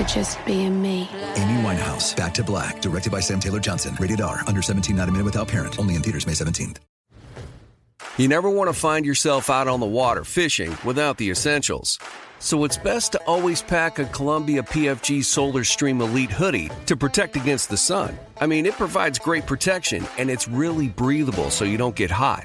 for just being me. Amy Winehouse, Back to Black, directed by Sam Taylor Johnson. Rated R, under 17, not a minute without parent. Only in theaters May 17th. You never want to find yourself out on the water fishing without the essentials. So it's best to always pack a Columbia PFG Solar Stream Elite hoodie to protect against the sun. I mean, it provides great protection and it's really breathable so you don't get hot.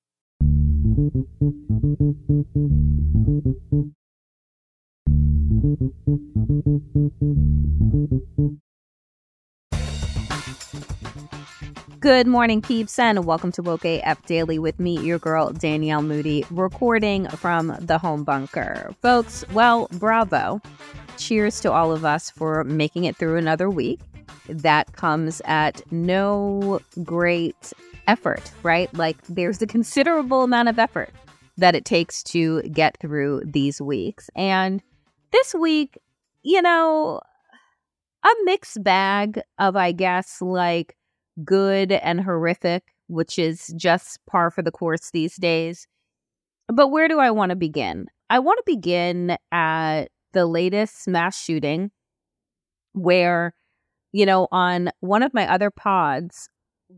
Good morning, peeps, and welcome to Woke AF Daily with me, your girl, Danielle Moody, recording from the home bunker. Folks, well, bravo. Cheers to all of us for making it through another week. That comes at no great effort, right? Like, there's a considerable amount of effort that it takes to get through these weeks. And this week, you know, a mixed bag of, I guess, like good and horrific, which is just par for the course these days. But where do I want to begin? I want to begin at the latest mass shooting, where, you know, on one of my other pods,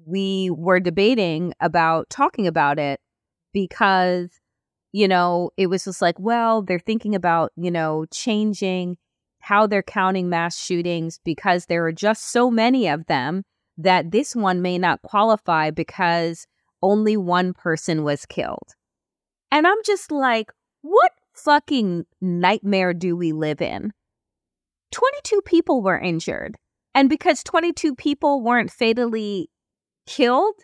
we were debating about talking about it because, you know, it was just like, well, they're thinking about, you know, changing how they're counting mass shootings because there are just so many of them that this one may not qualify because only one person was killed. And I'm just like, what fucking nightmare do we live in? 22 people were injured. And because 22 people weren't fatally killed,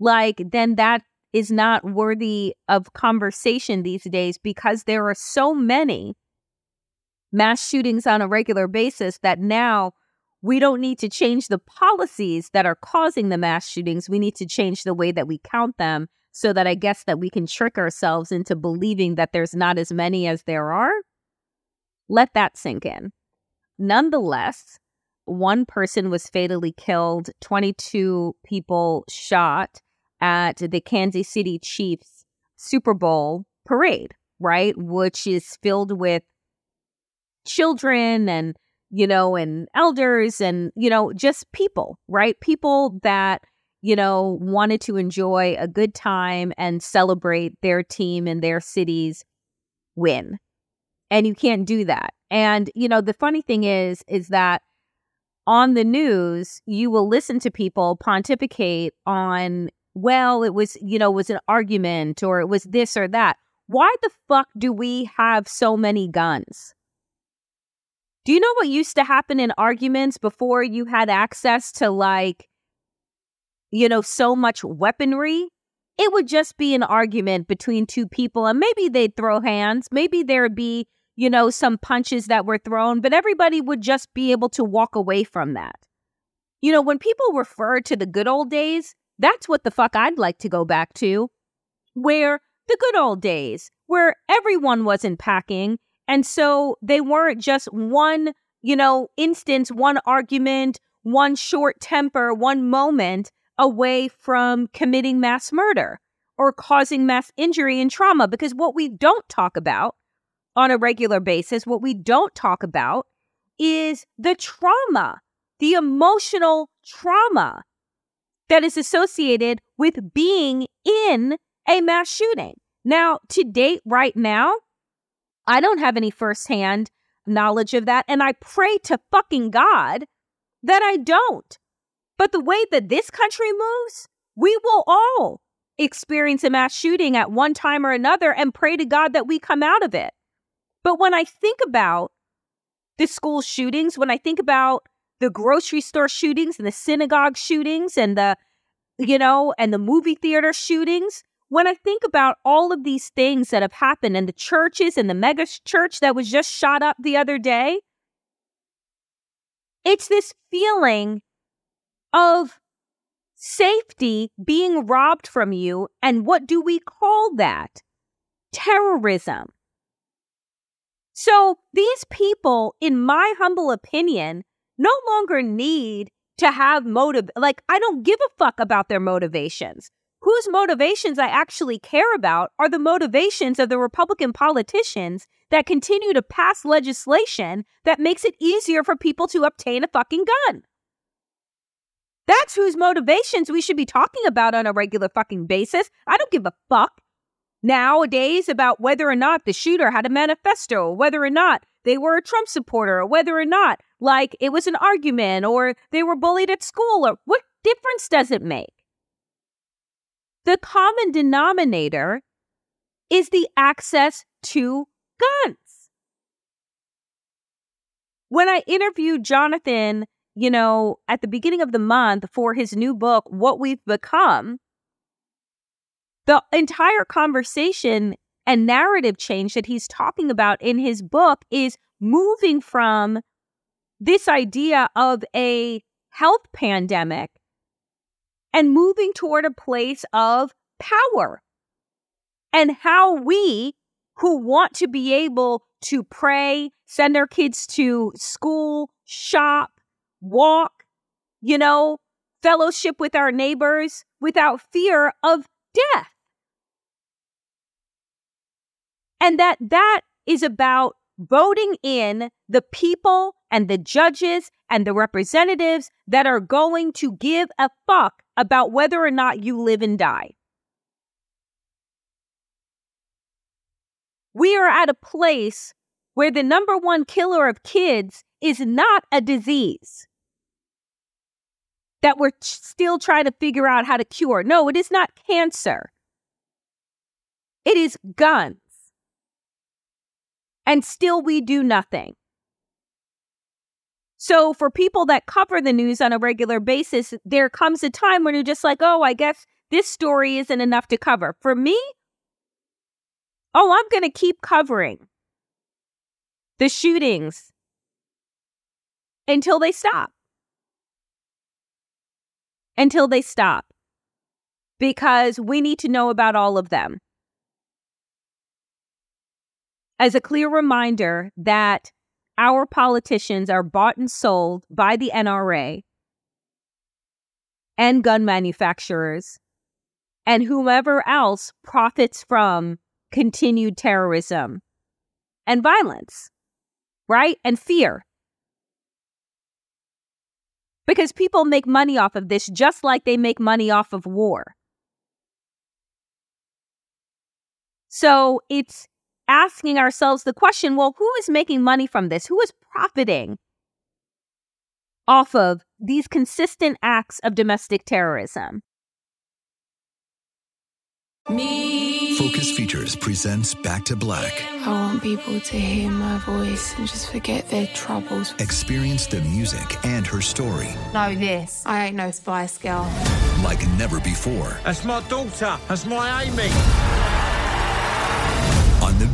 like, then that is not worthy of conversation these days because there are so many mass shootings on a regular basis that now we don't need to change the policies that are causing the mass shootings. We need to change the way that we count them so that I guess that we can trick ourselves into believing that there's not as many as there are. Let that sink in. Nonetheless, one person was fatally killed, 22 people shot at the Kansas City Chiefs Super Bowl parade, right? Which is filled with children and, you know, and elders and, you know, just people, right? People that, you know, wanted to enjoy a good time and celebrate their team and their city's win. And you can't do that. And, you know, the funny thing is, is that on the news, you will listen to people pontificate on, well, it was, you know, was an argument or it was this or that. Why the fuck do we have so many guns? Do you know what used to happen in arguments before you had access to like, you know, so much weaponry? It would just be an argument between two people and maybe they'd throw hands. Maybe there'd be, you know, some punches that were thrown, but everybody would just be able to walk away from that. You know, when people refer to the good old days, that's what the fuck I'd like to go back to. Where the good old days, where everyone wasn't packing. And so they weren't just one, you know, instance, one argument, one short temper, one moment away from committing mass murder or causing mass injury and trauma. Because what we don't talk about on a regular basis, what we don't talk about is the trauma, the emotional trauma that is associated with being in a mass shooting. Now, to date, right now, I don't have any firsthand knowledge of that. And I pray to fucking God that I don't. But the way that this country moves, we will all experience a mass shooting at one time or another and pray to God that we come out of it. But when I think about the school shootings, when I think about the grocery store shootings and the synagogue shootings and the, you know, and the movie theater shootings, when I think about all of these things that have happened and the churches and the mega church that was just shot up the other day, it's this feeling of safety being robbed from you. And what do we call that? Terrorism. So these people, in my humble opinion, no longer need to have motive. Like, I don't give a fuck about their motivations. Whose motivations I actually care about are the motivations of the Republican politicians that continue to pass legislation that makes it easier for people to obtain a fucking gun. That's whose motivations we should be talking about on a regular fucking basis. I don't give a fuck nowadays about whether or not the shooter had a manifesto, whether or not they were a Trump supporter, or whether or not like it was an argument or they were bullied at school or what difference does it make? The common denominator is the access to guns. When I interviewed Jonathan you know, at the beginning of the month for his new book, What We've Become, the entire conversation and narrative change that he's talking about in his book is moving from this idea of a health pandemic and moving toward a place of power and how we who want to be able to pray, send our kids to school, shop, walk, you know, fellowship with our neighbors without fear of death. And that that is about voting in the people and the judges and the representatives that are going to give a fuck about whether or not you live and die. We are at a place where the number one killer of kids is not a disease that we're still trying to figure out how to cure. No, it is not cancer. It is guns. And still we do nothing. So, for people that cover the news on a regular basis, there comes a time when you're just like, oh, I guess this story isn't enough to cover. For me, oh, I'm going to keep covering the shootings until they stop until they stop because we need to know about all of them. As a clear reminder that our politicians are bought and sold by the NRA and gun manufacturers and whomever else profits from continued terrorism and violence, right? And fear because people make money off of this just like they make money off of war. So it's asking ourselves the question well, who is making money from this? Who is profiting off of these consistent acts of domestic terrorism? Me. Focus Features presents Back to Black. I want people to hear my voice and just forget their troubles. Experience the music and her story. Know this. I ain't no Spice Girl. Like never before. That's my daughter. That's my Amy.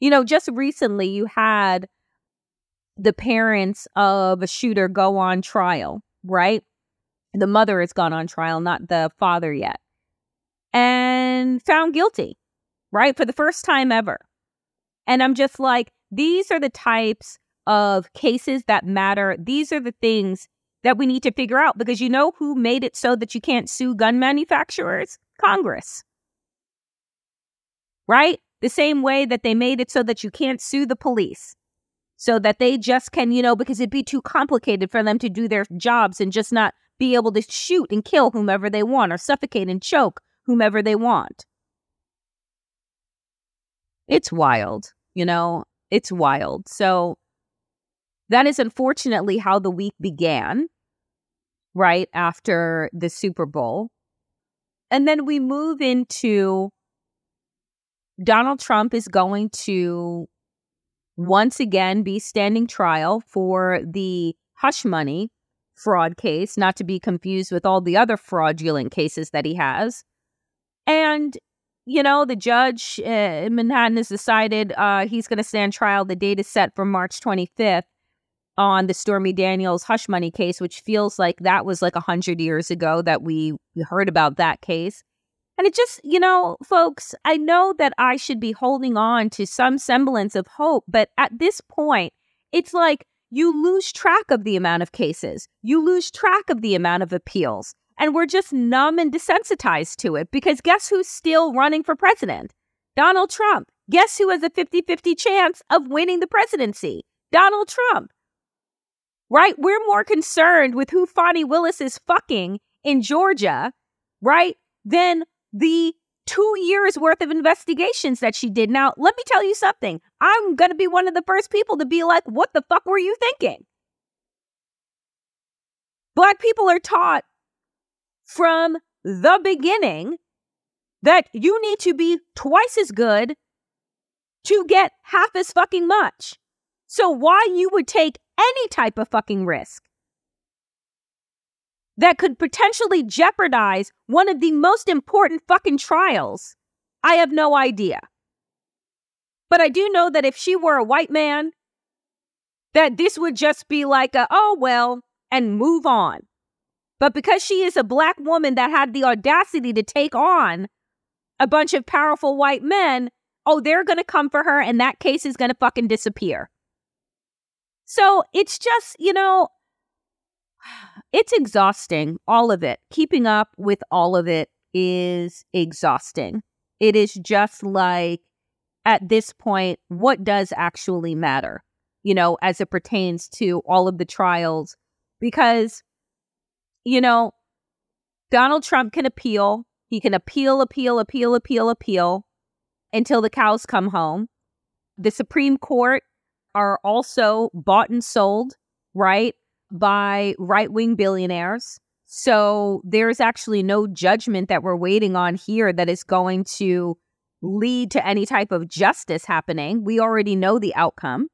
You know, just recently you had the parents of a shooter go on trial, right? The mother has gone on trial, not the father yet, and found guilty, right? For the first time ever. And I'm just like, these are the types of cases that matter. These are the things that we need to figure out because you know who made it so that you can't sue gun manufacturers? Congress right? The same way that they made it so that you can't sue the police. So that they just can, you know, because it'd be too complicated for them to do their jobs and just not be able to shoot and kill whomever they want or suffocate and choke whomever they want. It's wild, you know, it's wild. So that is unfortunately how the week began, right after the Super Bowl. And then we move into Donald Trump is going to once again be standing trial for the hush money fraud case, not to be confused with all the other fraudulent cases that he has. And, you know, the judge uh, in Manhattan has decided uh, he's going to stand trial. The date is set for March 25th on the Stormy Daniels hush money case, which feels like that was like a 100 years ago that we heard about that case. And it just, you know, folks, I know that I should be holding on to some semblance of hope, but at this point, it's like you lose track of the amount of cases, you lose track of the amount of appeals, and we're just numb and desensitized to it because guess who's still running for president? Donald Trump. Guess who has a 50 50 chance of winning the presidency? Donald Trump. Right? We're more concerned with who Fani Willis is fucking in Georgia, right? Than the two years worth of investigations that she did. Now, let me tell you something. I'm going to be one of the first people to be like, what the fuck were you thinking? Black people are taught from the beginning that you need to be twice as good to get half as fucking much. So, why you would take any type of fucking risk that could potentially jeopardize one of the most important fucking trials, I have no idea. But I do know that if she were a white man, that this would just be like a, oh, well, and move on. But because she is a black woman that had the audacity to take on a bunch of powerful white men, oh, they're going to come for her and that case is going to fucking disappear. So it's just, you know, it's exhausting, all of it. Keeping up with all of it is exhausting. It is just like, at this point, what does actually matter, you know, as it pertains to all of the trials? Because, you know, Donald Trump can appeal. He can appeal, appeal, appeal, appeal, appeal until the cows come home. The Supreme Court are also bought and sold, right? By right wing billionaires. So there's actually no judgment that we're waiting on here that is going to lead to any type of justice happening. We already know the outcome.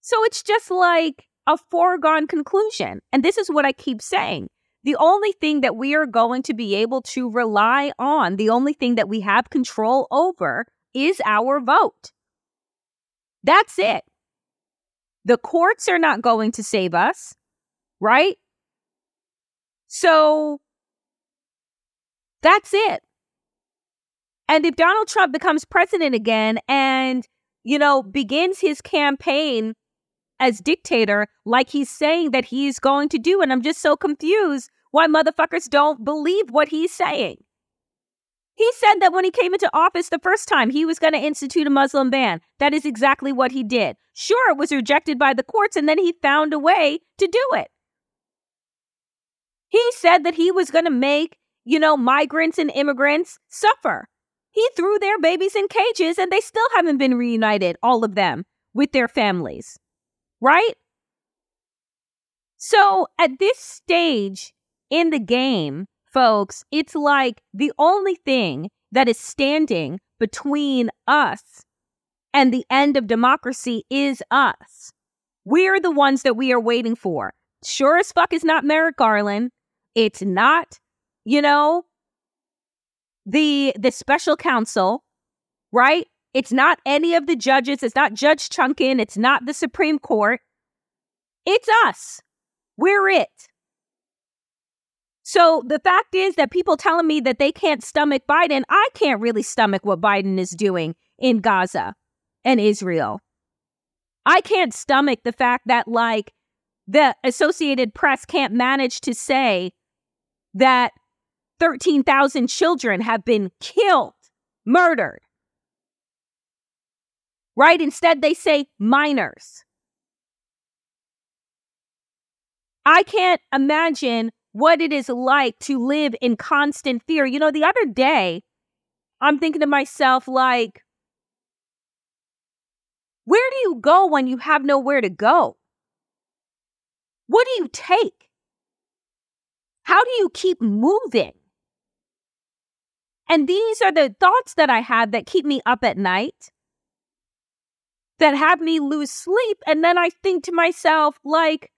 So it's just like a foregone conclusion. And this is what I keep saying. The only thing that we are going to be able to rely on, the only thing that we have control over is our vote. That's it. The courts are not going to save us, right? So that's it. And if Donald Trump becomes president again and, you know, begins his campaign as dictator like he's saying that he's going to do, and I'm just so confused why motherfuckers don't believe what he's saying. He said that when he came into office the first time, he was going to institute a Muslim ban. That is exactly what he did. Sure, it was rejected by the courts, and then he found a way to do it. He said that he was going to make, you know, migrants and immigrants suffer. He threw their babies in cages, and they still haven't been reunited, all of them, with their families. Right? So at this stage in the game, folks, it's like the only thing that is standing between us and the end of democracy is us. We're the ones that we are waiting for. Sure as fuck is not Merrick Garland. It's not, you know, the the special counsel, right? It's not any of the judges. It's not Judge Chutkan. It's not the Supreme Court. It's us. We're it. So the fact is that people telling me that they can't stomach Biden, I can't really stomach what Biden is doing in Gaza and Israel. I can't stomach the fact that, like, the Associated Press can't manage to say that 13,000 children have been killed, murdered. Right? Instead, they say minors. I can't imagine what it is like to live in constant fear. You know, the other day, I'm thinking to myself, like, where do you go when you have nowhere to go? What do you take? How do you keep moving? And these are the thoughts that I have that keep me up at night, that have me lose sleep. And then I think to myself, like,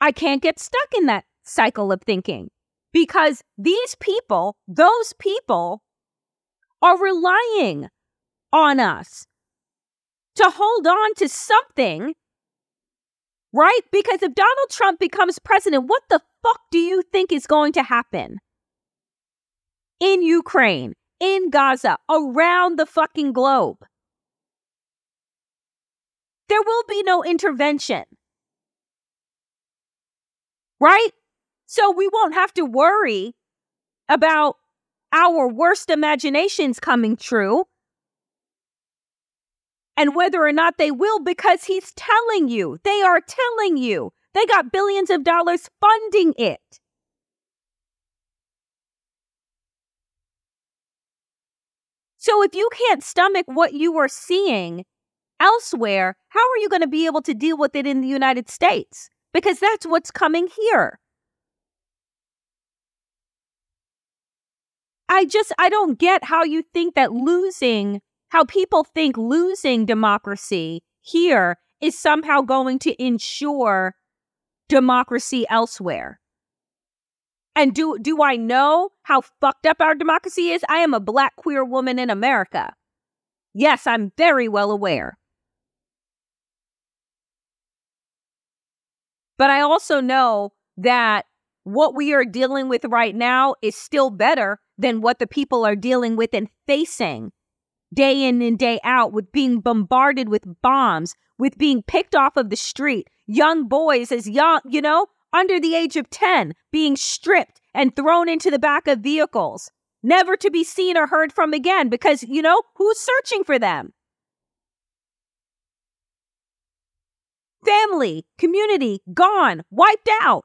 I can't get stuck in that cycle of thinking because these people, those people, are relying on us to hold on to something, right? Because if Donald Trump becomes president, what the fuck do you think is going to happen? In Ukraine, in Gaza, around the fucking globe. There will be no intervention. Right? So we won't have to worry about our worst imaginations coming true and whether or not they will because he's telling you. They are telling you. They got billions of dollars funding it. So if you can't stomach what you are seeing elsewhere, how are you going to be able to deal with it in the United States? Because that's what's coming here. I just, I don't get how you think that losing, how people think losing democracy here is somehow going to ensure democracy elsewhere. And do do I know how fucked up our democracy is? I am a black queer woman in America. Yes, I'm very well aware. But I also know that what we are dealing with right now is still better than what the people are dealing with and facing day in and day out with being bombarded with bombs, with being picked off of the street, young boys as young, you know, under the age of 10 being stripped and thrown into the back of vehicles, never to be seen or heard from again because, you know, who's searching for them? Family, community, gone, wiped out.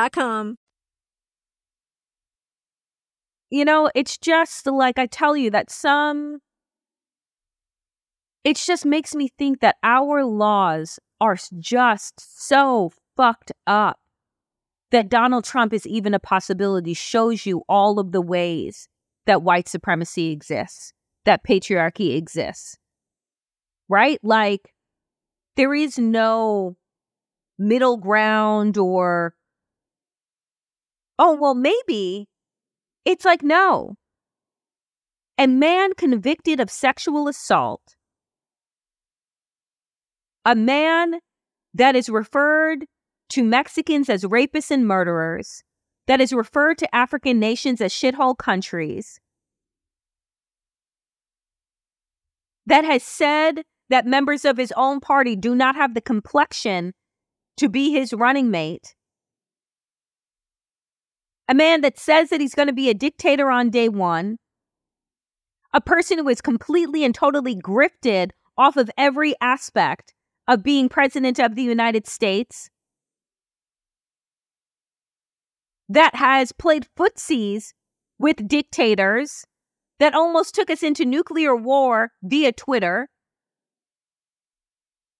A you know, it's just like I tell you that some. It just makes me think that our laws are just so fucked up that Donald Trump is even a possibility shows you all of the ways that white supremacy exists, that patriarchy exists. Right? Like, there is no middle ground or oh, well, maybe. It's like, no. A man convicted of sexual assault, a man that is referred to Mexicans as rapists and murderers, that is referred to African nations as shithole countries, that has said that members of his own party do not have the complexion to be his running mate a man that says that he's going to be a dictator on day one, a person who is completely and totally grifted off of every aspect of being president of the United States, that has played footsies with dictators, that almost took us into nuclear war via Twitter.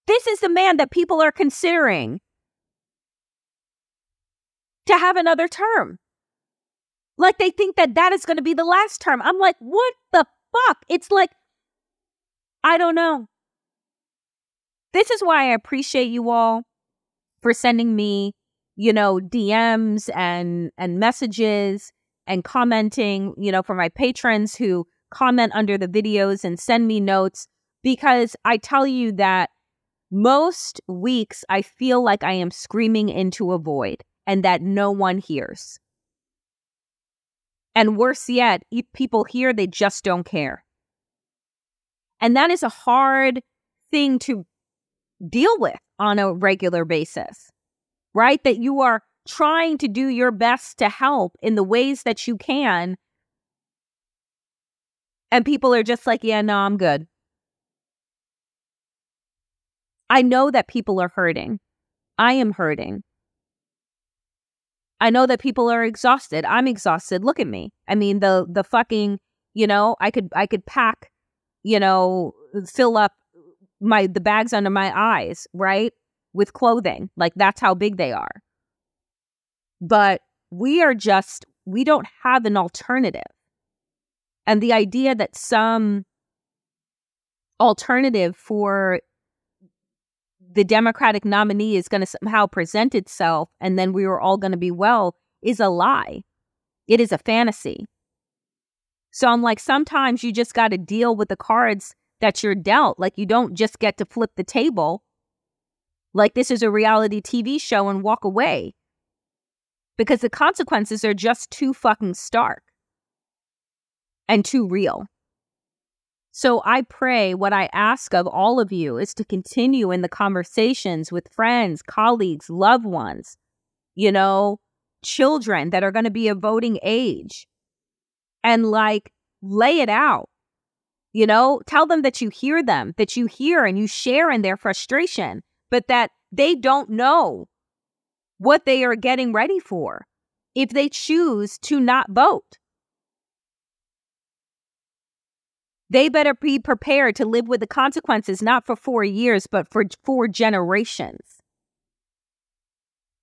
This is the man that people are considering to have another term. Like they think that that is going to be the last term. I'm like, what the fuck? It's like, I don't know. This is why I appreciate you all for sending me, you know, DMs and and messages and commenting, you know, for my patrons who comment under the videos and send me notes because I tell you that most weeks I feel like I am screaming into a void and that no one hears. And worse yet, people here, they just don't care. And that is a hard thing to deal with on a regular basis, right? That you are trying to do your best to help in the ways that you can. And people are just like, yeah, no, I'm good. I know that people are hurting. I am hurting. I know that people are exhausted. I'm exhausted. Look at me. I mean, the the fucking, you know, I could I could pack, you know, fill up my the bags under my eyes, right? With clothing. Like that's how big they are. But we are just we don't have an alternative. And the idea that some alternative for the Democratic nominee is going to somehow present itself and then we were all going to be well is a lie. It is a fantasy. So I'm like, sometimes you just got to deal with the cards that you're dealt. Like, you don't just get to flip the table like this is a reality TV show and walk away because the consequences are just too fucking stark and too real. So I pray what I ask of all of you is to continue in the conversations with friends, colleagues, loved ones, you know, children that are going to be a voting age and like lay it out. You know, tell them that you hear them, that you hear and you share in their frustration, but that they don't know what they are getting ready for if they choose to not vote. They better be prepared to live with the consequences, not for four years, but for four generations.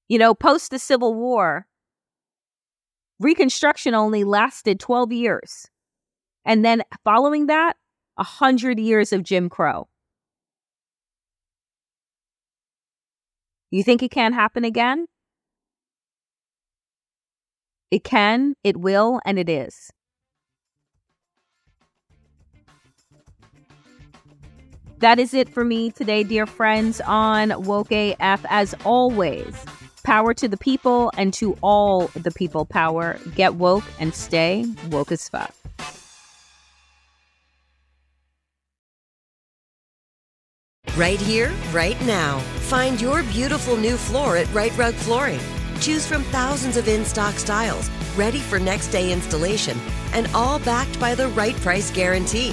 You know, post the Civil War, Reconstruction only lasted 12 years. And then following that, 100 years of Jim Crow. You think it can't happen again? It can, it will, and it is. That is it for me today, dear friends, on Woke AF. As always, power to the people and to all the people power. Get woke and stay woke as fuck. Right here, right now. Find your beautiful new floor at Rite Rug Flooring. Choose from thousands of in stock styles, ready for next day installation, and all backed by the right price guarantee.